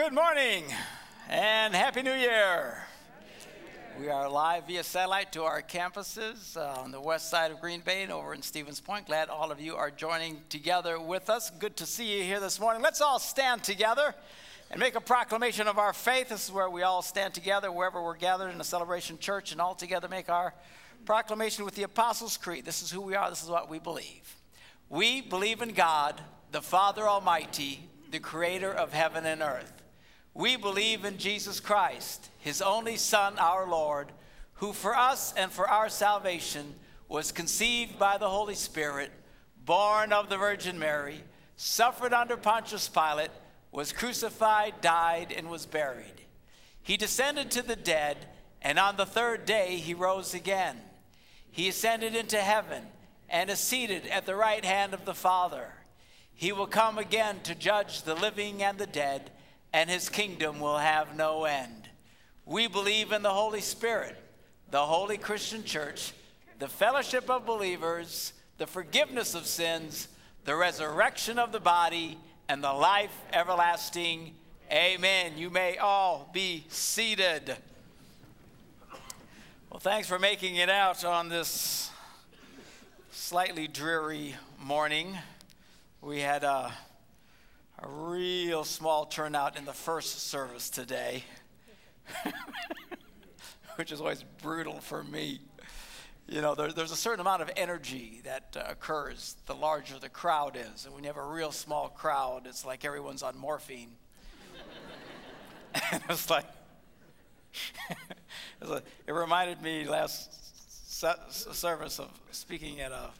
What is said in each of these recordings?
Good morning and Happy New Year. We are live via satellite to our campuses uh, on the west side of Green Bay and over in Stevens Point. Glad all of you are joining together with us. Good to see you here this morning. Let's all stand together and make a proclamation of our faith. This is where we all stand together, wherever we're gathered in a celebration church, and all together make our proclamation with the Apostles' Creed. This is who we are, this is what we believe. We believe in God, the Father Almighty, the creator of heaven and earth. We believe in Jesus Christ, his only Son, our Lord, who for us and for our salvation was conceived by the Holy Spirit, born of the Virgin Mary, suffered under Pontius Pilate, was crucified, died, and was buried. He descended to the dead, and on the third day he rose again. He ascended into heaven and is seated at the right hand of the Father. He will come again to judge the living and the dead and his kingdom will have no end. We believe in the Holy Spirit, the holy Christian church, the fellowship of believers, the forgiveness of sins, the resurrection of the body, and the life everlasting. Amen. You may all be seated. Well, thanks for making it out on this slightly dreary morning. We had a uh, a real small turnout in the first service today, which is always brutal for me. You know, there, there's a certain amount of energy that uh, occurs the larger the crowd is. And when you have a real small crowd, it's like everyone's on morphine. and it's like, it reminded me last service of speaking at a,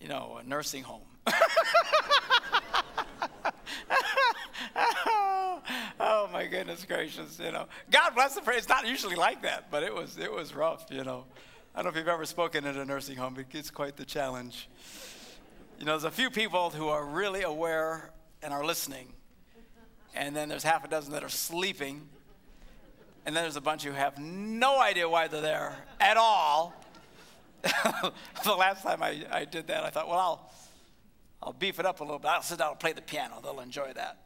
you know, a nursing home. oh, my goodness gracious, you know. God bless the prayer. It's not usually like that, but it was it was rough, you know. I don't know if you've ever spoken at a nursing home, but it's quite the challenge. You know, there's a few people who are really aware and are listening, and then there's half a dozen that are sleeping, and then there's a bunch who have no idea why they're there at all. the last time I, I did that, I thought, well, I'll, I'll beef it up a little bit. I'll sit down and play the piano. They'll enjoy that.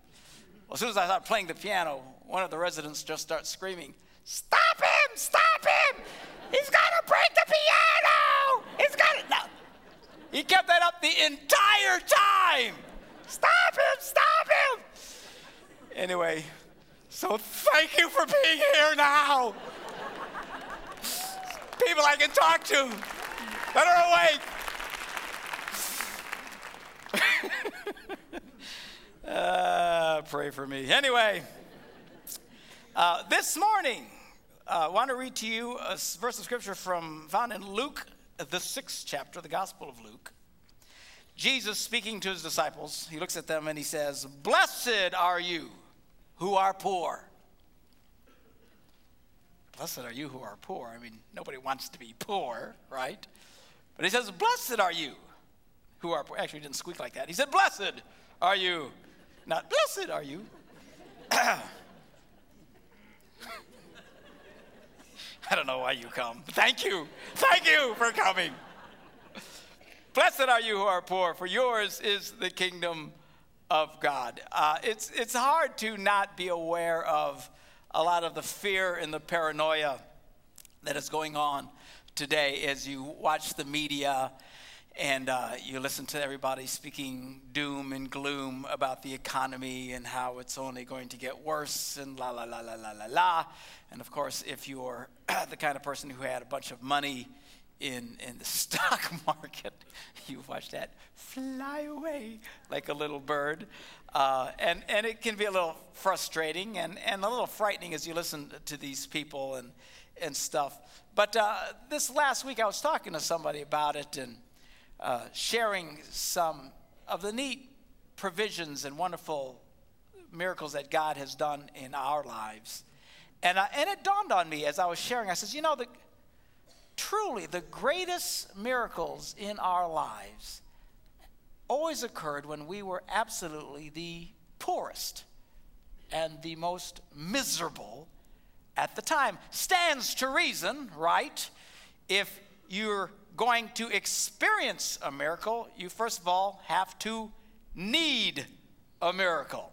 Well, as soon as I start playing the piano, one of the residents just starts screaming, Stop him! Stop him! He's gonna break the piano! He's gonna. No. He kept that up the entire time! Stop him! Stop him! Anyway, so thank you for being here now. People I can talk to that are awake. Uh, pray for me. Anyway, uh, this morning, uh, I want to read to you a verse of scripture from found in Luke, the sixth chapter, the Gospel of Luke. Jesus speaking to his disciples, he looks at them and he says, Blessed are you who are poor. Blessed are you who are poor. I mean, nobody wants to be poor, right? But he says, Blessed are you who are poor. Actually, he didn't squeak like that. He said, Blessed are you not blessed are you. I don't know why you come. Thank you. Thank you for coming. Blessed are you who are poor, for yours is the kingdom of God. Uh, it's, it's hard to not be aware of a lot of the fear and the paranoia that is going on today as you watch the media and uh, you listen to everybody speaking doom and gloom about the economy and how it's only going to get worse and la la la la la la la. And of course, if you're the kind of person who had a bunch of money in, in the stock market, you watch that fly away like a little bird. Uh, and, and it can be a little frustrating and, and a little frightening as you listen to these people and, and stuff. But uh, this last week, I was talking to somebody about it, and uh, sharing some of the neat provisions and wonderful miracles that God has done in our lives. And, uh, and it dawned on me as I was sharing, I says, you know, the, truly the greatest miracles in our lives always occurred when we were absolutely the poorest and the most miserable at the time. Stands to reason, right? If you're going to experience a miracle, you first of all have to need a miracle.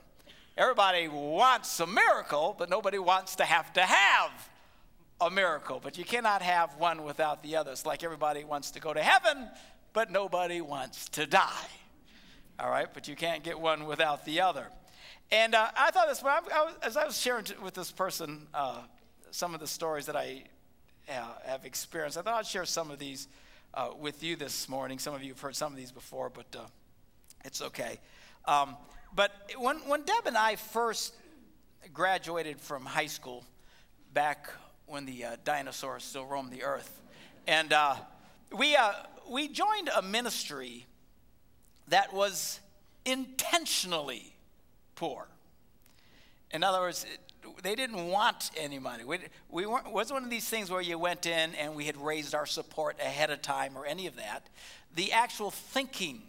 Everybody wants a miracle, but nobody wants to have to have a miracle. But you cannot have one without the other. It's like everybody wants to go to heaven, but nobody wants to die. All right, but you can't get one without the other. And uh, I thought this, I, I was, as I was sharing with this person uh, some of the stories that I uh, have experienced, I thought I'd share some of these uh, with you this morning. Some of you have heard some of these before, but uh, it's okay. Um, but when, when Deb and I first graduated from high school, back when the uh, dinosaurs still roamed the earth, and we, we joined a ministry that was intentionally poor. In other words, they didn't want any money. We, we weren't, it wasn't one of these things where you went in and we had raised our support ahead of time or any of that. The actual thinking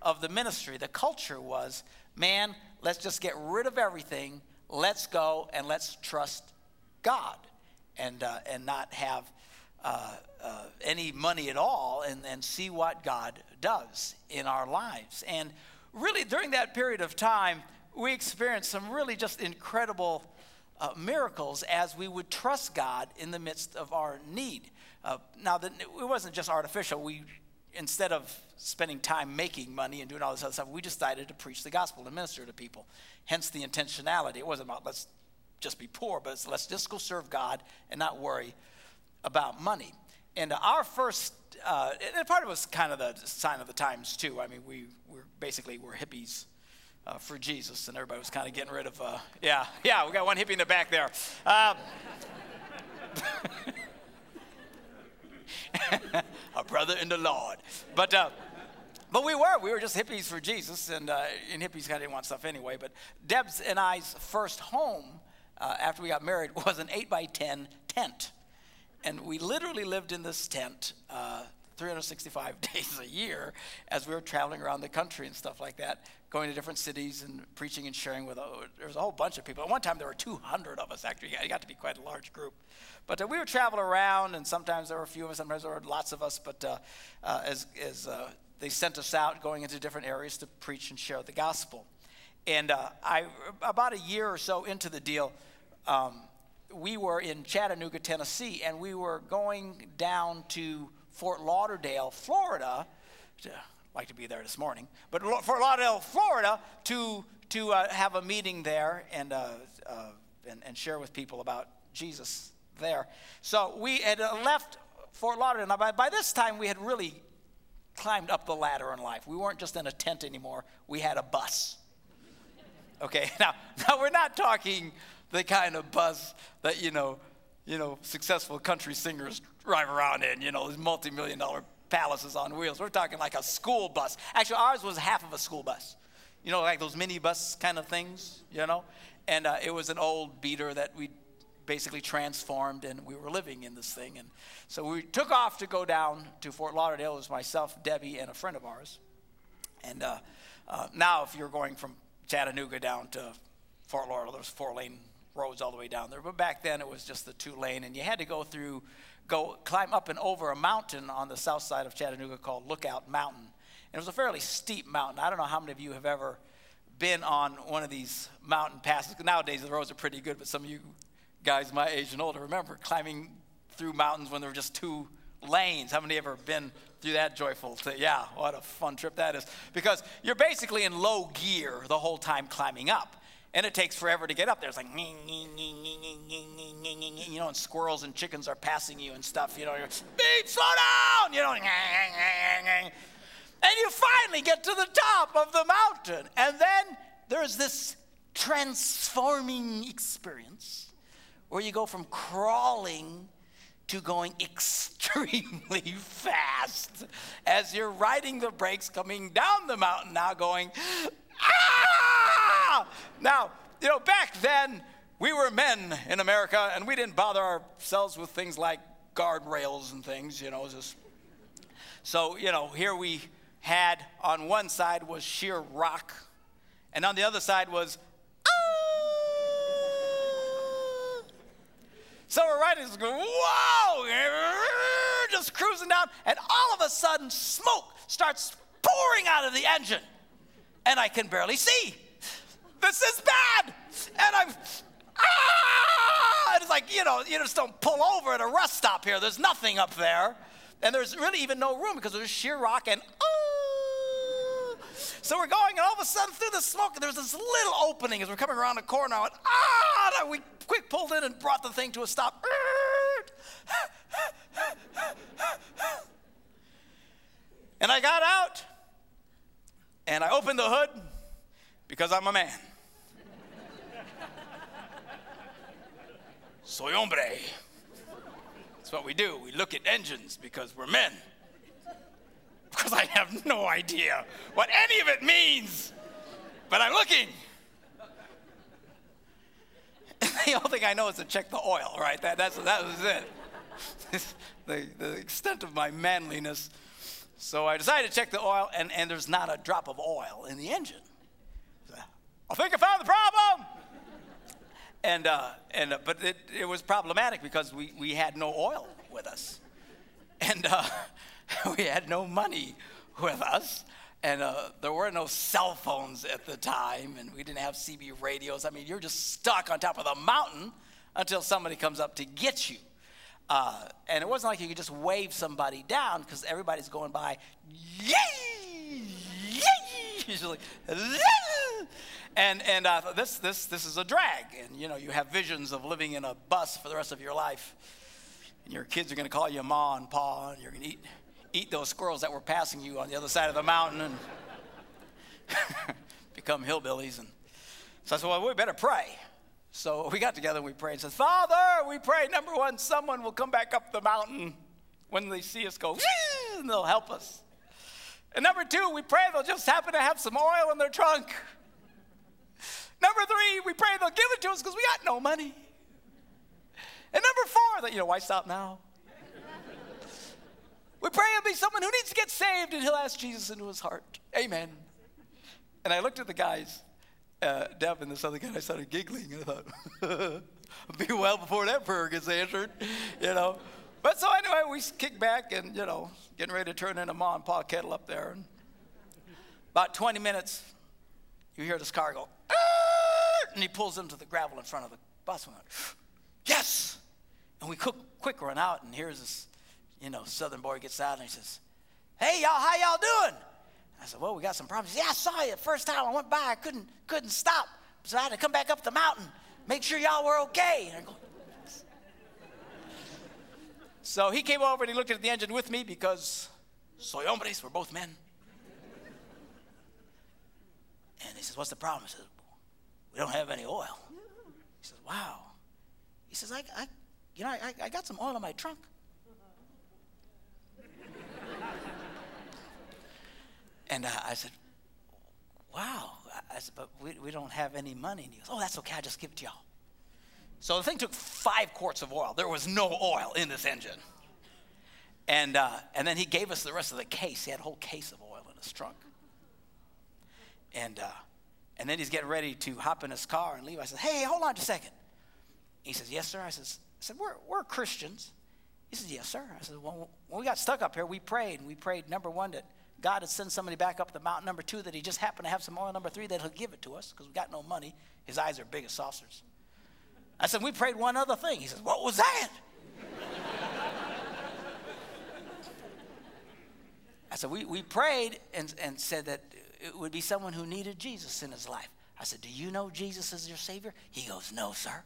of the ministry, the culture was man, let's just get rid of everything, let's go and let's trust God and, uh, and not have uh, uh, any money at all and, and see what God does in our lives. And really, during that period of time, we experienced some really just incredible uh, miracles as we would trust God in the midst of our need. Uh, now, the, it wasn't just artificial. We, instead of spending time making money and doing all this other stuff, we decided to preach the gospel and minister to people. Hence the intentionality. It wasn't about let's just be poor, but let's just go serve God and not worry about money. And our first, uh, and part of it was kind of the sign of the times too. I mean, we were basically we're hippies uh, for Jesus, and everybody was kind of getting rid of. Uh, yeah, yeah, we got one hippie in the back there. Um, a brother in the Lord, but. Uh, but we were, we were just hippies for Jesus, and, uh, and hippies kind of didn't want stuff anyway. But Deb's and I's first home uh, after we got married was an 8 by 10 tent. And we literally lived in this tent uh, 365 days a year as we were traveling around the country and stuff like that, going to different cities and preaching and sharing with. Uh, there was a whole bunch of people. At one time, there were 200 of us, actually. It got to be quite a large group. But uh, we would travel around, and sometimes there were a few of us, sometimes there were lots of us. But uh, uh, as, as uh, they sent us out going into different areas to preach and share the gospel. And I, about a year or so into the deal, um, we were in Chattanooga, Tennessee, and we were going down to Fort Lauderdale, Florida. I'd like to be there this morning, but Fort Lauderdale, Florida, to to uh, have a meeting there and, uh, uh, and and share with people about Jesus there. So we had uh, left Fort Lauderdale. Now, by, by this time, we had really climbed up the ladder in life. We weren't just in a tent anymore. We had a bus. Okay, now, now we're not talking the kind of bus that, you know, you know, successful country singers drive around in, you know, these multi-million dollar palaces on wheels. We're talking like a school bus. Actually, ours was half of a school bus. You know, like those minibus kind of things, you know? And uh, it was an old beater that we basically transformed and we were living in this thing. And so we took off to go down to Fort Lauderdale. It was myself, Debbie, and a friend of ours. And uh, uh, now, if you're going from Chattanooga down to Fort Lauderdale, there's four lane roads all the way down there. But back then it was just the two lane, and you had to go through, go climb up and over a mountain on the south side of Chattanooga called Lookout Mountain. And it was a fairly steep mountain. I don't know how many of you have ever been on one of these mountain passes. Nowadays the roads are pretty good, but some of you guys my age and older remember climbing through mountains when there were just two lanes. How many ever been through that joyful thing? Yeah, what a fun trip that is. Because you're basically in low gear the whole time climbing up and it takes forever to get up there. It's like, you know, and squirrels and chickens are passing you and stuff. You know, you're, beep, slow down, you know, and you finally get to the top of the mountain. And then there's this transforming experience where you go from crawling to going extremely fast as you're riding the brakes coming down the mountain now going ah! Now you know back then we were men in america and we didn't bother ourselves with things like guardrails and things you know just so you know here we had on one side was sheer rock and on the other side was So we're riding, just going, whoa, just cruising down, and all of a sudden, smoke starts pouring out of the engine, and I can barely see. This is bad. And I'm, ah! And it's like, you know, you just don't pull over at a rest stop here. There's nothing up there. And there's really even no room because there's sheer rock and, oh! So we're going, and all of a sudden through the smoke, there's this little opening as we're coming around the corner. I went, ah! And we quick pulled in and brought the thing to a stop. And I got out and I opened the hood because I'm a man. Soy hombre. That's what we do. We look at engines because we're men. Because I have no idea what any of it means. But I'm looking. the only thing I know is to check the oil, right? That, that's, that was it. the, the extent of my manliness. So I decided to check the oil, and, and there's not a drop of oil in the engine. I think I found the problem. And, uh, and uh, but it, it was problematic because we, we had no oil with us. And uh, we had no money with us. And uh, there were no cell phones at the time, and we didn't have CB radios. I mean, you're just stuck on top of the mountain until somebody comes up to get you. Uh, and it wasn't like you could just wave somebody down because everybody's going by, yay, yay, like, and and uh, this this this is a drag, and you know you have visions of living in a bus for the rest of your life, and your kids are going to call you ma and pa, and you're going to eat eat those squirrels that were passing you on the other side of the mountain and become hillbillies. And so I said, well, we better pray. So we got together and we prayed and said, Father, we pray, number one, someone will come back up the mountain when they see us go, and they'll help us. And number two, we pray they'll just happen to have some oil in their trunk. Number three, we pray they'll give it to us because we got no money. And number four, that, you know, why stop now? we pray it'll be someone who needs to get saved and he'll ask Jesus into his heart. Amen. And I looked at the guys uh, Deb and this other guy, I started giggling. I thought, be well before that prayer gets answered, you know. But so anyway, we kick back and, you know, getting ready to turn in a mom and pa kettle up there. And about 20 minutes, you hear this car go, and he pulls into the gravel in front of the bus. And we went, yes! And we quick, quick run out, and here's this, you know, southern boy gets out and he says, hey, y'all, how y'all doing? I said, well, we got some problems. Yeah, I saw you. First time I went by, I couldn't, couldn't stop. So I had to come back up the mountain, make sure y'all were okay. Go, so he came over and he looked at the engine with me because soy hombres, we're both men. And he says, what's the problem? I said, we don't have any oil. He says, wow. He says, I, I you know, I, I got some oil in my trunk. And uh, I said, wow. I said, but we, we don't have any money. And he goes, oh, that's okay. I'll just give it to y'all. So the thing took five quarts of oil. There was no oil in this engine. And, uh, and then he gave us the rest of the case. He had a whole case of oil in his trunk. And, uh, and then he's getting ready to hop in his car and leave. I said, hey, hold on just a second. He says, yes, sir. I, says, I said, we're, we're Christians. He says, yes, sir. I said, well, when we got stuck up here, we prayed. And we prayed, number one, that God had sent somebody back up the mountain. Number two, that he just happened to have some oil. Number three, that he'll give it to us because we got no money. His eyes are big as saucers. I said, we prayed one other thing. He says, what was that? I said, we, we prayed and, and said that it would be someone who needed Jesus in his life. I said, do you know Jesus as your Savior? He goes, no, sir.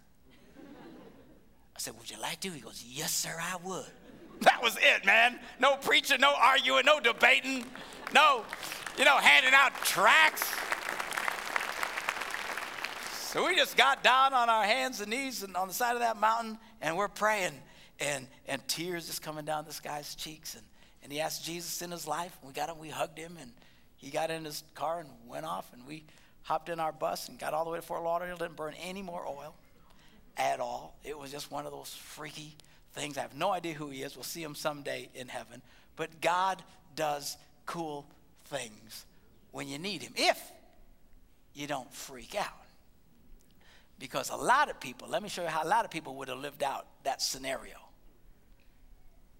I said, would you like to? He goes, yes, sir, I would. That was it, man. No preaching, no arguing, no debating, no, you know, handing out tracts. So we just got down on our hands and knees and on the side of that mountain and we're praying and, and tears just coming down this guy's cheeks. And, and he asked Jesus in his life. We got him, we hugged him, and he got in his car and went off. And we hopped in our bus and got all the way to Fort Lauderdale. Didn't burn any more oil at all. It was just one of those freaky things. I have no idea who he is. We'll see him someday in heaven. But God does cool things when you need him, if you don't freak out. Because a lot of people, let me show you how a lot of people would have lived out that scenario.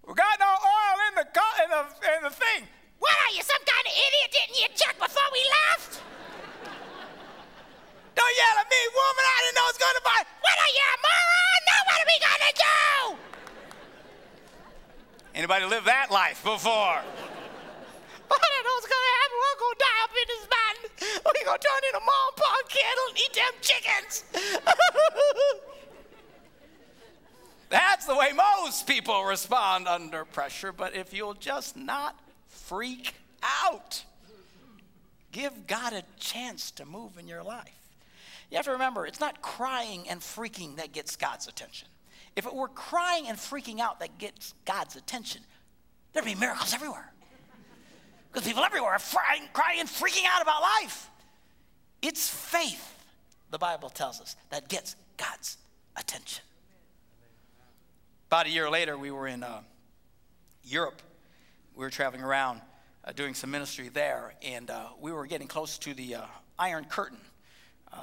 We got no oil in the, in the, in the thing. What are you, some kind of idiot? Didn't you check before we left? Don't yell at me, woman. I didn't know it was going to bite. What are you, a moron? Now what are we going to do? Anybody lived that life before? I don't know what's to happen. We're to die up in this mountain. We're to turn into mom pond kettle and eat them chickens. That's the way most people respond under pressure, but if you'll just not freak out, give God a chance to move in your life. You have to remember, it's not crying and freaking that gets God's attention. If it were crying and freaking out that gets God's attention, there'd be miracles everywhere. Because people everywhere are crying, crying and freaking out about life. It's faith, the Bible tells us, that gets God's attention. About a year later, we were in uh, Europe. We were traveling around uh, doing some ministry there, and uh, we were getting close to the uh, Iron Curtain. Uh,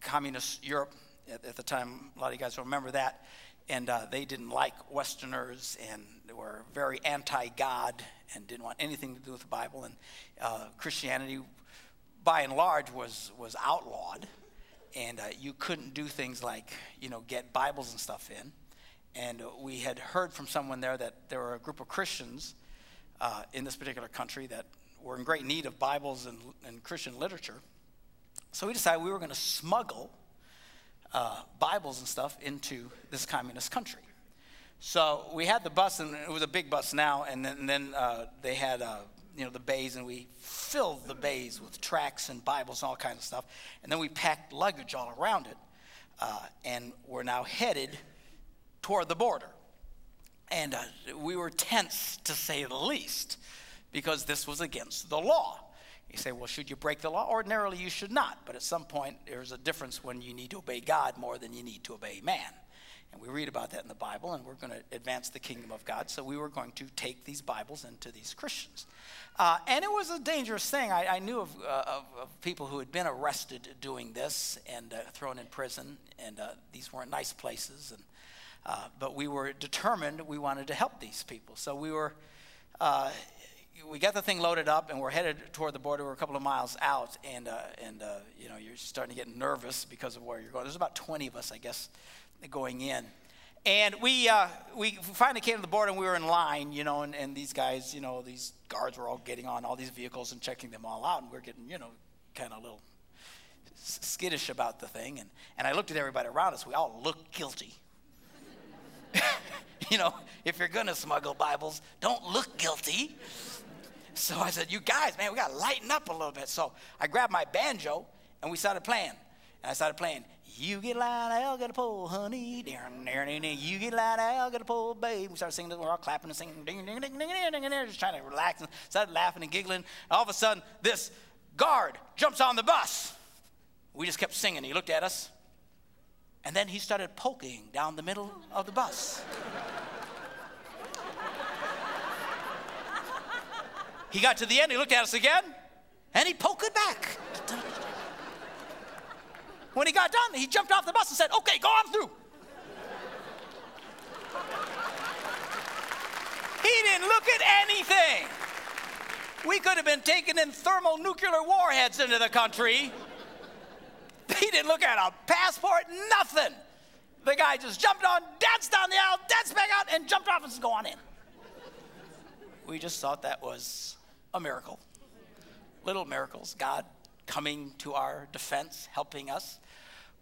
communist Europe at, at, the time, a lot of you guys remember that, and uh, they didn't like Westerners and they were very anti God and didn't want anything to do with the Bible. And Christianity, by and large, was, was outlawed, and you couldn't do things like, you know, get Bibles and stuff in. And we had heard from someone there that there were a group of Christians uh, in this particular country that were in great need of Bibles and, and Christian literature. So we decided we were going to smuggle uh, Bibles and stuff into this communist country. So we had the bus, and it was a big bus now, and then, and then uh, they had uh, you know the bays, and we filled the bays with tracts and Bibles and all kinds of stuff, and then we packed luggage all around it, uh, and we're now headed toward the border. And uh, we were tense, to say the least, because this was against the law. You say, well, should you break the law? Ordinarily, you should not. But at some point, there's a difference when you need to obey God more than you need to obey man. And we read about that in the Bible, and we're going to advance the kingdom of God. So we were going to take these Bibles into these Christians. Uh, and it was a dangerous thing. I, I knew of, uh, of, of, people who had been arrested doing this and uh, thrown in prison, and uh, these weren't nice places. And uh, but we were determined we wanted to help these people. So we were, uh, we got the thing loaded up and we're headed toward the border. We're a couple of miles out, and uh, and uh, you know you're starting to get nervous because of where you're going. There's about 20 of us, I guess, going in. And we, uh, we finally came to the border and we were in line, you know, and, and these guys, you know, these guards were all getting on all these vehicles and checking them all out. And we're getting, you know, kind of a little skittish about the thing. And, and I looked at everybody around us. We all looked guilty. you know, if you're going to smuggle Bibles, don't look guilty. So I said, You guys, man, we got to lighten up a little bit. So I grabbed my banjo and we started playing. And I started playing, You get loud, I'll get a pull, honey. You get loud, I'll get a pull, babe. We started singing, we're all clapping and singing, ding, ding, ding, ding, ding, ding, just trying to relax and started laughing and giggling. All of a sudden, this guard jumps on the bus. We just kept singing. He looked at us. And then he started poking down the middle of the bus. He got to the end, he looked at us again, and he poked it back. When he got done, he jumped off the bus and said, Okay, go on through. He didn't look at anything. We could have been taking in thermonuclear warheads into the country. He didn't look at a passport, nothing. The guy just jumped on, danced down the aisle, danced back out, and jumped off and said, Go on in. We just thought that was a miracle. Little miracles, God coming to our defense, helping us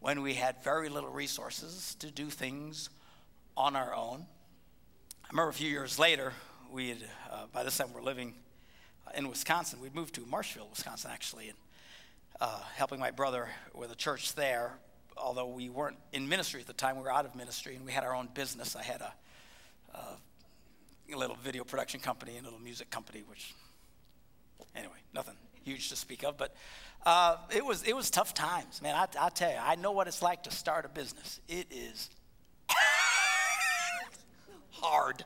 when we had very little resources to do things on our own. I remember a few years later, we had, uh, by this time we're living in Wisconsin. We'd moved to Marshfield, Wisconsin, actually. And uh, helping my brother with a church there. Although we weren't in ministry at the time, we were out of ministry and we had our own business. I had a, a little video production company and a little music company, which, anyway, nothing huge to speak of. But uh, it was it was tough times, man. I, I tell you, I know what it's like to start a business. It is hard,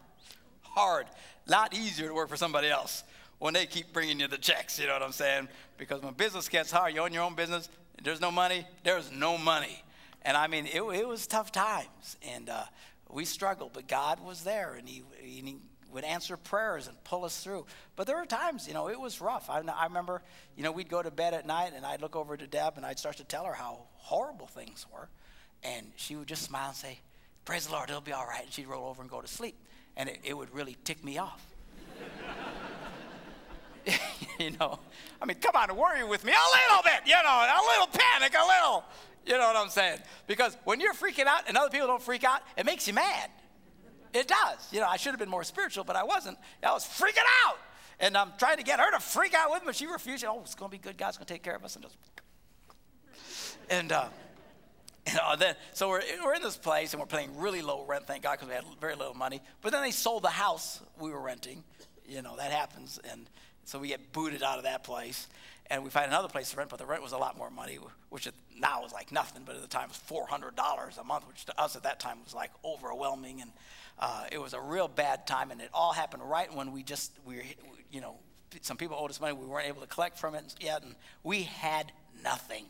hard. Lot easier to work for somebody else when they keep bringing you the checks, you know what I'm saying? Because when business gets hard, you own your own business, there's no money, there's no money. And I mean, it, it was tough times, and uh, we struggled, but God was there, and he, he would answer prayers and pull us through. But there were times, you know, it was rough. I, I remember, you know, we'd go to bed at night, and I'd look over to Deb, and I'd start to tell her how horrible things were. And she would just smile and say, Praise the Lord, it'll be all right. And she'd roll over and go to sleep. And it, it would really tick me off. you know, I mean, come on, worry with me a little bit, you know, a little panic, a little. You know what I'm saying? Because when you're freaking out and other people don't freak out, it makes you mad. It does. You know, I should have been more spiritual, but I wasn't. I was freaking out. And I'm trying to get her to freak out with me, she refused. Oh, it's going to be good. God's going to take care of us. And just. And, uh, and uh, then, so we're, we're in this place and we're paying really low rent, thank God, because we had very little money. But then they sold the house we were renting. You know, that happens. And so we get booted out of that place and we find another place to rent, but the rent was a lot more money, which now is like nothing, but at the time it was $400 a month, which to us at that time was like overwhelming. And uh, it was a real bad time, and it all happened right when we just, we, you know, some people owed us money, we weren't able to collect from it yet, and we had nothing.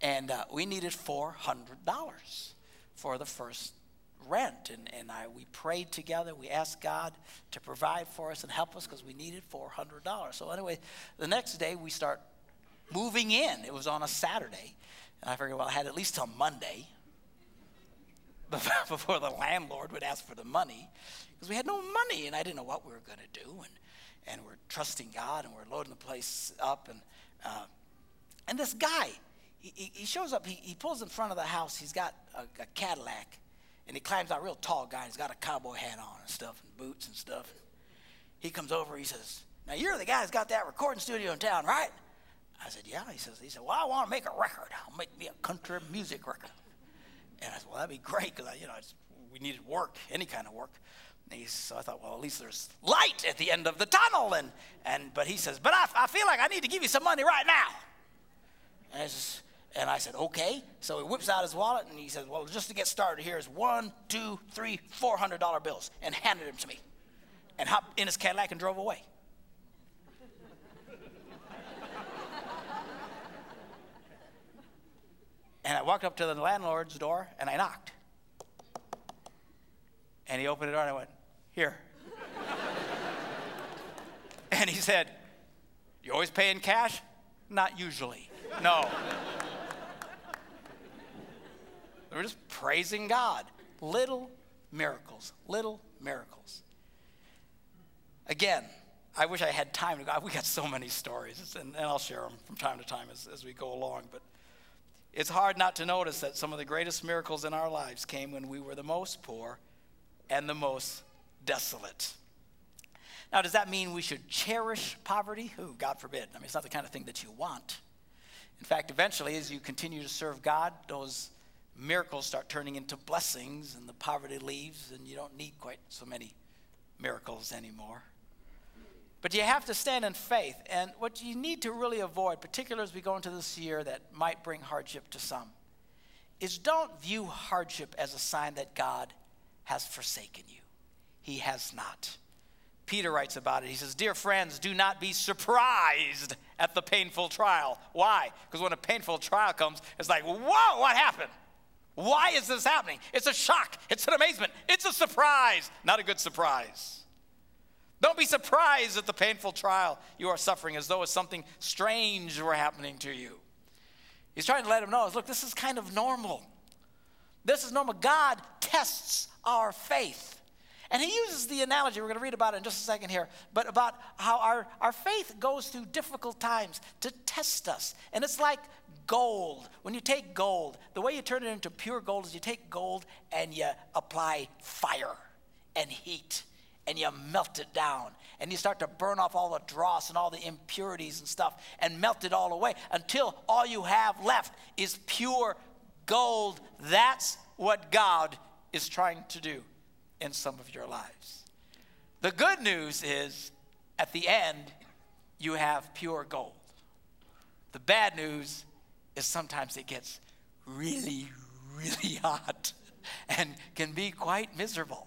And uh, we needed $400 for the first rent. And, and I, we prayed together. We asked God to provide for us and help us because we needed $400. So, anyway, the next day we start moving in. It was on a Saturday. And I figured, well, I had at least till Monday before the landlord would ask for the money because we had no money and I didn't know what we were going to do. And, and we're trusting God and we're loading the place up. And, uh, and this guy, he, he shows up, he, he pulls in front of the house. He's got a, a Cadillac and he climbs out, real tall guy. He's got a cowboy hat on and stuff, and boots and stuff. He comes over. He says, "Now you're the guy that's got that recording studio in town, right?" I said, "Yeah." He says, "He said, well, I want to make a record. I'll make me a country music record." And I said, "Well, that'd be great because you know we needed work, any kind of work." He, so I thought, well, at least there's light at the end of the tunnel. And and but he says, "But I, I feel like I need to give you some money right now." And I says, and I said, okay. So he whips out his wallet and he says, well, just to get started, here's one, two, three, four hundred dollar bills, and handed them to me, and hopped in his Cadillac and drove away. And I walked up to the landlord's door and I knocked. And he opened the door and I went, here. and he said, you always pay in cash? Not usually. No. We're just praising God. Little miracles, little miracles. Again, I wish I had time to go. We got so many stories, and, and I'll share them from time to time as, as we go along. But it's hard not to notice that some of the greatest miracles in our lives came when we were the most poor and the most desolate. Now, does that mean we should cherish poverty? Ooh, God forbid. I mean, it's not the kind of thing that you want. In fact, eventually, as you continue to serve God, those miracles start turning into blessings and the poverty leaves and you don't need quite so many miracles anymore. But you have to stand in faith. And what you need to really avoid, particularly as we go into this year that might bring hardship to some, is don't view hardship as a sign that God has forsaken you. He has not. Peter writes about it. He says, Dear friends, do not be surprised at the painful trial. Why? Because when a painful trial comes, it's like, whoa, what happened? Why is this happening? It's a shock. It's an amazement. It's a surprise. Not a good surprise. Don't be surprised at the painful trial you are suffering as though something strange were happening to you. He's trying to let him know look, this is kind of normal. This is normal. God tests our faith. And he uses the analogy, we're going to read about it in just a second here, but about how our, our faith goes through difficult times to test us. And it's like gold. When you take gold, the way you turn it into pure gold is you take gold and you apply fire and heat and you melt it down and you start to burn off all the dross and all the impurities and stuff and melt it all away until all you have left is pure gold. That's what God is trying to do in some of your lives. The good news is at the end, you have pure gold. The bad news is sometimes it gets really, really hot and can be quite miserable.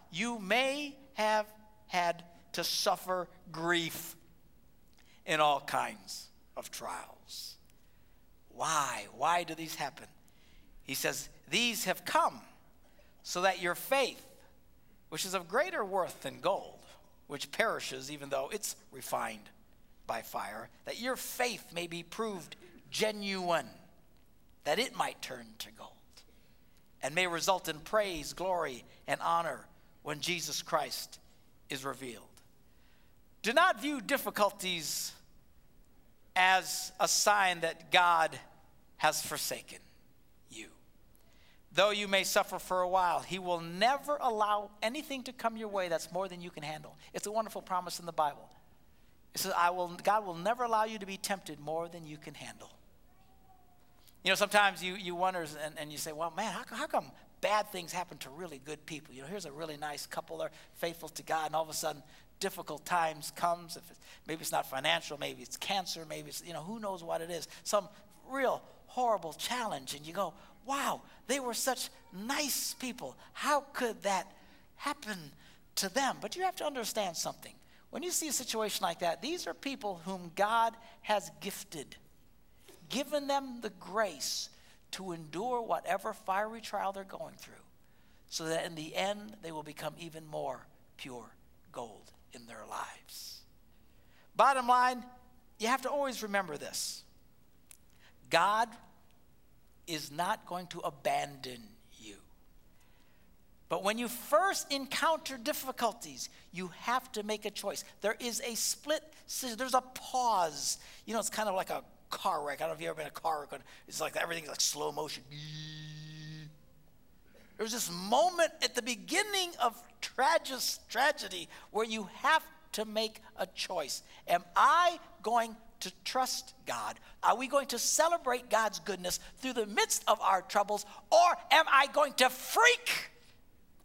you may have had to suffer grief in all kinds of trials. Why? Why do these happen? He says, These have come so that your faith, which is of greater worth than gold, which perishes even though it's refined by fire, that your faith may be proved genuine, that it might turn to gold, and may result in praise, glory, and honor when Jesus Christ is revealed. Do not view difficulties as a sign that God has forsaken you. Though you may suffer for a while, He will never allow anything to come your way that's more than you can handle. It's a wonderful promise in the Bible. It says, I will, God will never allow you to be tempted more than you can handle. You know, sometimes you, you wonder and, and you say, well, man, how, how come bad things happen to really good people? You know, here's a really nice couple, they're faithful to God, and all of a sudden difficult times comes. If it's, maybe it's not financial, maybe it's cancer, maybe it's, you know, who knows what it is. Some real horrible challenge. And you go, wow, they were such nice people. How could that happen to them? But you have to understand something. When you see a situation like that, these are people whom God has gifted, given them the grace to endure whatever fiery trial they're going through, so that in the end they will become even more pure gold in their lives. Bottom line, you have to always remember this God is not going to abandon you. But when you first encounter difficulties, you have to make a choice. There is a split, there's a pause. You know, it's kind of like a car wreck. I don't know if you've ever been in a car wreck. It's like everything's like slow motion. There's this moment at the beginning of tragis, tragedy where you have to make a choice. Am I going to trust God? Are we going to celebrate God's goodness through the midst of our troubles? Or am I going to freak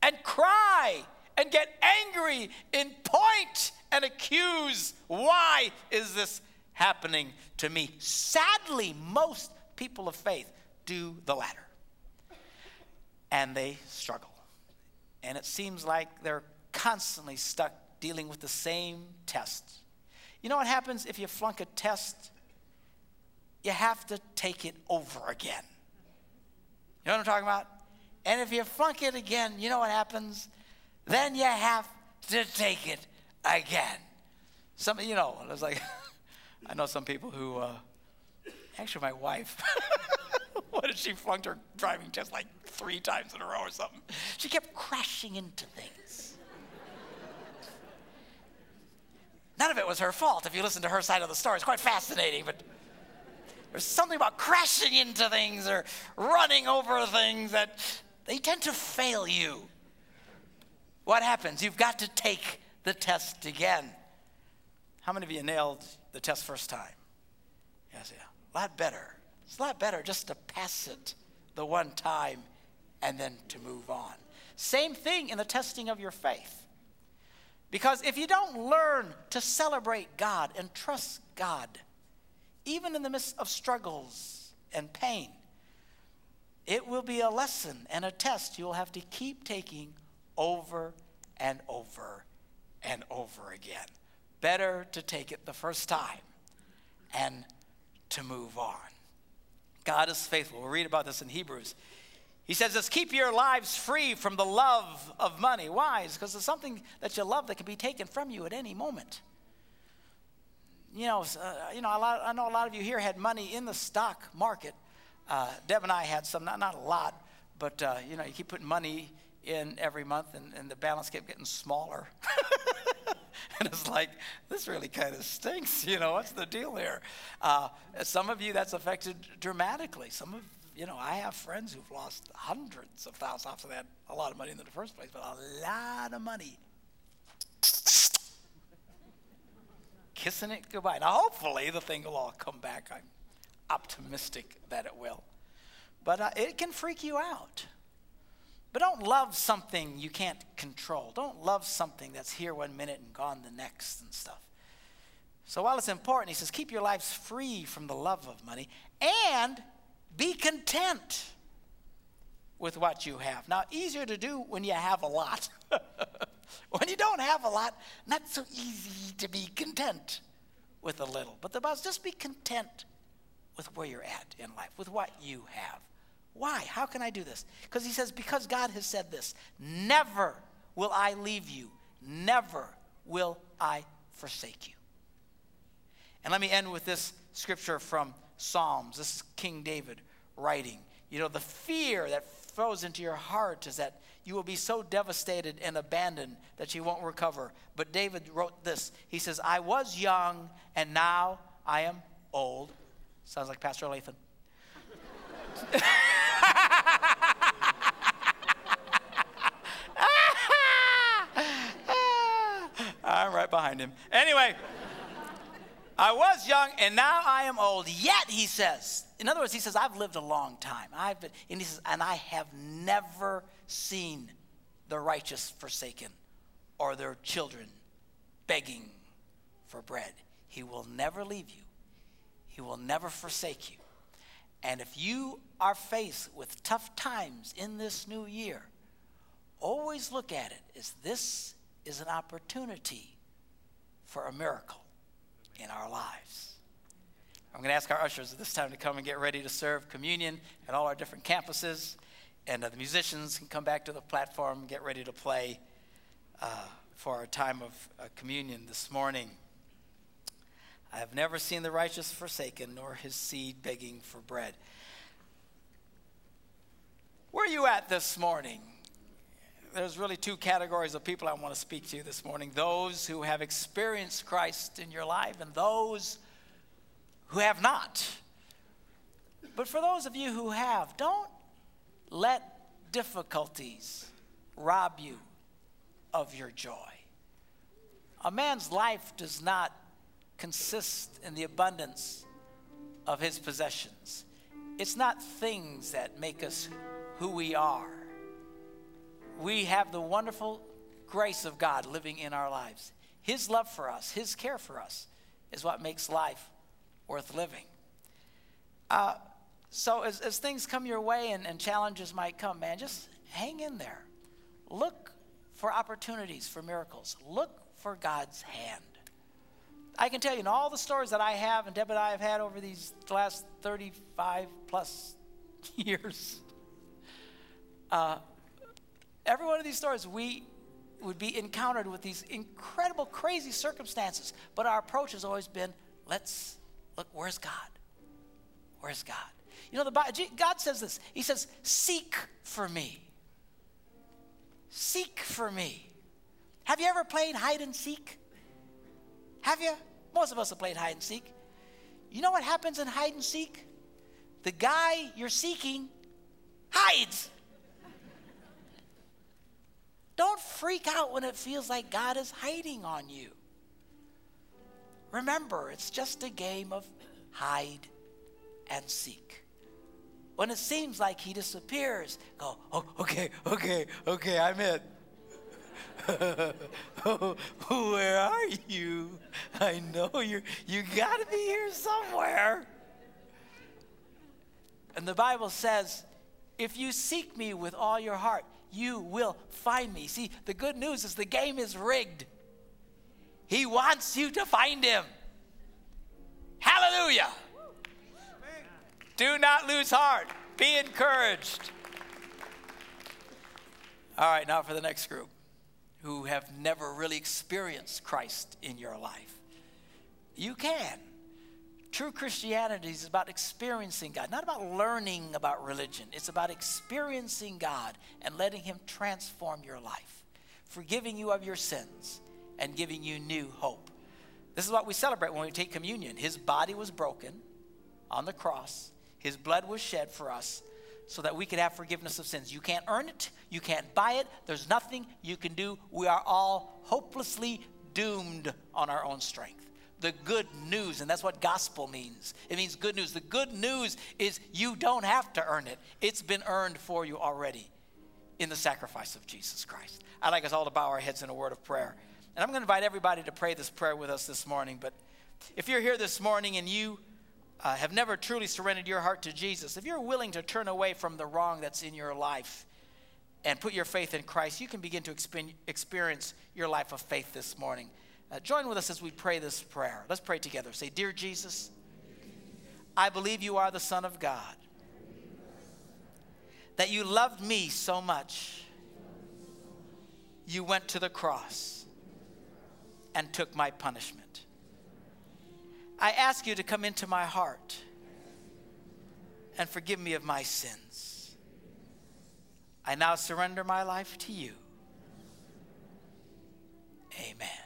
and cry and get angry and point and accuse? Why is this happening to me? Sadly, most people of faith do the latter. And they struggle. And it seems like they're constantly stuck dealing with the same test you know what happens if you flunk a test? You have to take it over again. You know what I'm talking about? And if you flunk it again, you know what happens? Then you have to take it again. Some, you know, it was like, I know some people who, uh, actually, my wife, what did she flunked her driving test like three times in a row or something? She kept crashing into things. None of it was her fault if you listen to her side of the story. It's quite fascinating, but there's something about crashing into things or running over things that they tend to fail you. What happens? You've got to take the test again. How many of you nailed the test first time? Yeah. A lot better. It's a lot better just to pass it the one time and then to move on. Same thing in the testing of your faith. Because if you don't learn to celebrate God and trust God, even in the midst of struggles and pain, it will be a lesson and a test you'll have to keep taking over and over and over again. Better to take it the first time and to move on. God is faithful. We'll read about this in Hebrews. He says this keep your lives free from the love of money. Why? Because it's something that you love that can be taken from you at any moment. You know, uh, you know, lot, I know a lot of you here had money in the stock market. Uh, Deb and I had some, not, not a lot, but uh, you know, you keep putting money in every month, and, and the balance kept getting smaller. and it's like, this really kind of stinks. You know, what's the deal here? Uh, some of you, that's affected dramatically. Some of you know, I have friends who've lost hundreds of thousands. Obviously, they had a lot of money in the first place, but a lot of money. Kissing it goodbye. Now, hopefully, the thing will all come back. I'm optimistic that it will. But uh, it can freak you out. But don't love something you can't control. Don't love something that's here one minute and gone the next and stuff. So while it's important, he says, keep your lives free from the love of money and be content with what you have. Now, easier to do when you have a lot. when you don't have a lot, not so easy to be content with a little. But the says, just be content with where you're at in life, with what you have. Why? How can I do this? Because he says, because God has said this never will I leave you, never will I forsake you. And let me end with this scripture from Psalms. This is King David writing. You know, the fear that throws into your heart is that you will be so devastated and abandoned that you won't recover. But David wrote this. He says, I was young and now I am old. Sounds like Pastor Lathan. I'm right behind him. Anyway. I was young and now I am old. Yet, he says, in other words, he says, I've lived a long time. I've been, and he says, and I have never seen the righteous forsaken or their children begging for bread. He will never leave you, He will never forsake you. And if you are faced with tough times in this new year, always look at it as this is an opportunity for a miracle in our lives. I'm going to ask our ushers at this time to come and get ready to serve communion at all our different campuses. And uh, the musicians can come back to the platform and get ready to play uh, for our time of uh, communion this morning. I have never seen the righteous forsaken, nor his seed begging for bread. Where are you at this morning? there's really two categories of people I want to speak to this morning those who have experienced Christ in your life and those who have not. But for those of you who have, don't let difficulties rob you of your joy. A man's life does not consist in the abundance of his possessions. It's not things that make us who we are we have the wonderful grace of God living in our lives. His love for us, His care for us, is what makes life worth living. Uh, so, as, as things come your way and, and challenges might come, man, just hang in there. Look for opportunities for miracles, look for God's hand. I can tell you in all the stories that I have and Deb and I have had over these last 35 plus years, uh, Every one of these stories, we would be encountered with these incredible, crazy circumstances. But our approach has always been let's look, where's God? Where's God? You know, the, Bible. God says this He says, Seek for me. Seek for me. Have you ever played hide and seek? Have you? Most of us have played hide and seek. You know what happens in hide and seek? The guy you're seeking hides. Don't freak out when it feels like God is hiding on you. Remember, it's just a game of hide and seek. When it seems like he disappears, go, oh, okay, okay, okay, I'm in. Where are you? I know you're, you got to be here somewhere. And the Bible says, if you seek me with all your heart, you will find me. See, the good news is the game is rigged. He wants you to find him. Hallelujah. Do not lose heart. Be encouraged. All right, now for the next group who have never really experienced Christ in your life. You can. True Christianity is about experiencing God, not about learning about religion. It's about experiencing God and letting Him transform your life, forgiving you of your sins, and giving you new hope. This is what we celebrate when we take communion. His body was broken on the cross, His blood was shed for us so that we could have forgiveness of sins. You can't earn it, you can't buy it, there's nothing you can do. We are all hopelessly doomed on our own strength the good news, and that's what gospel means. It means good news. The good news is you don't have to earn it, it's been earned for you already in the sacrifice of Jesus Christ. I'd like us all to bow our heads in a word of prayer. And I'm going to invite everybody to pray this prayer with us this morning, but If you're here this morning and you uh, have never truly surrendered your heart to Jesus, if you're willing to turn away from the wrong that's in your life and put your faith in Christ, you can begin to experience your life of faith this morning. Uh, join with us as we pray this prayer. Let's pray together. Say, Dear Jesus, I believe you are the Son of God, that you loved me so much, you went to the cross and took my punishment. I ask you to come into my heart and forgive me of my sins. I now surrender my life to you. Amen.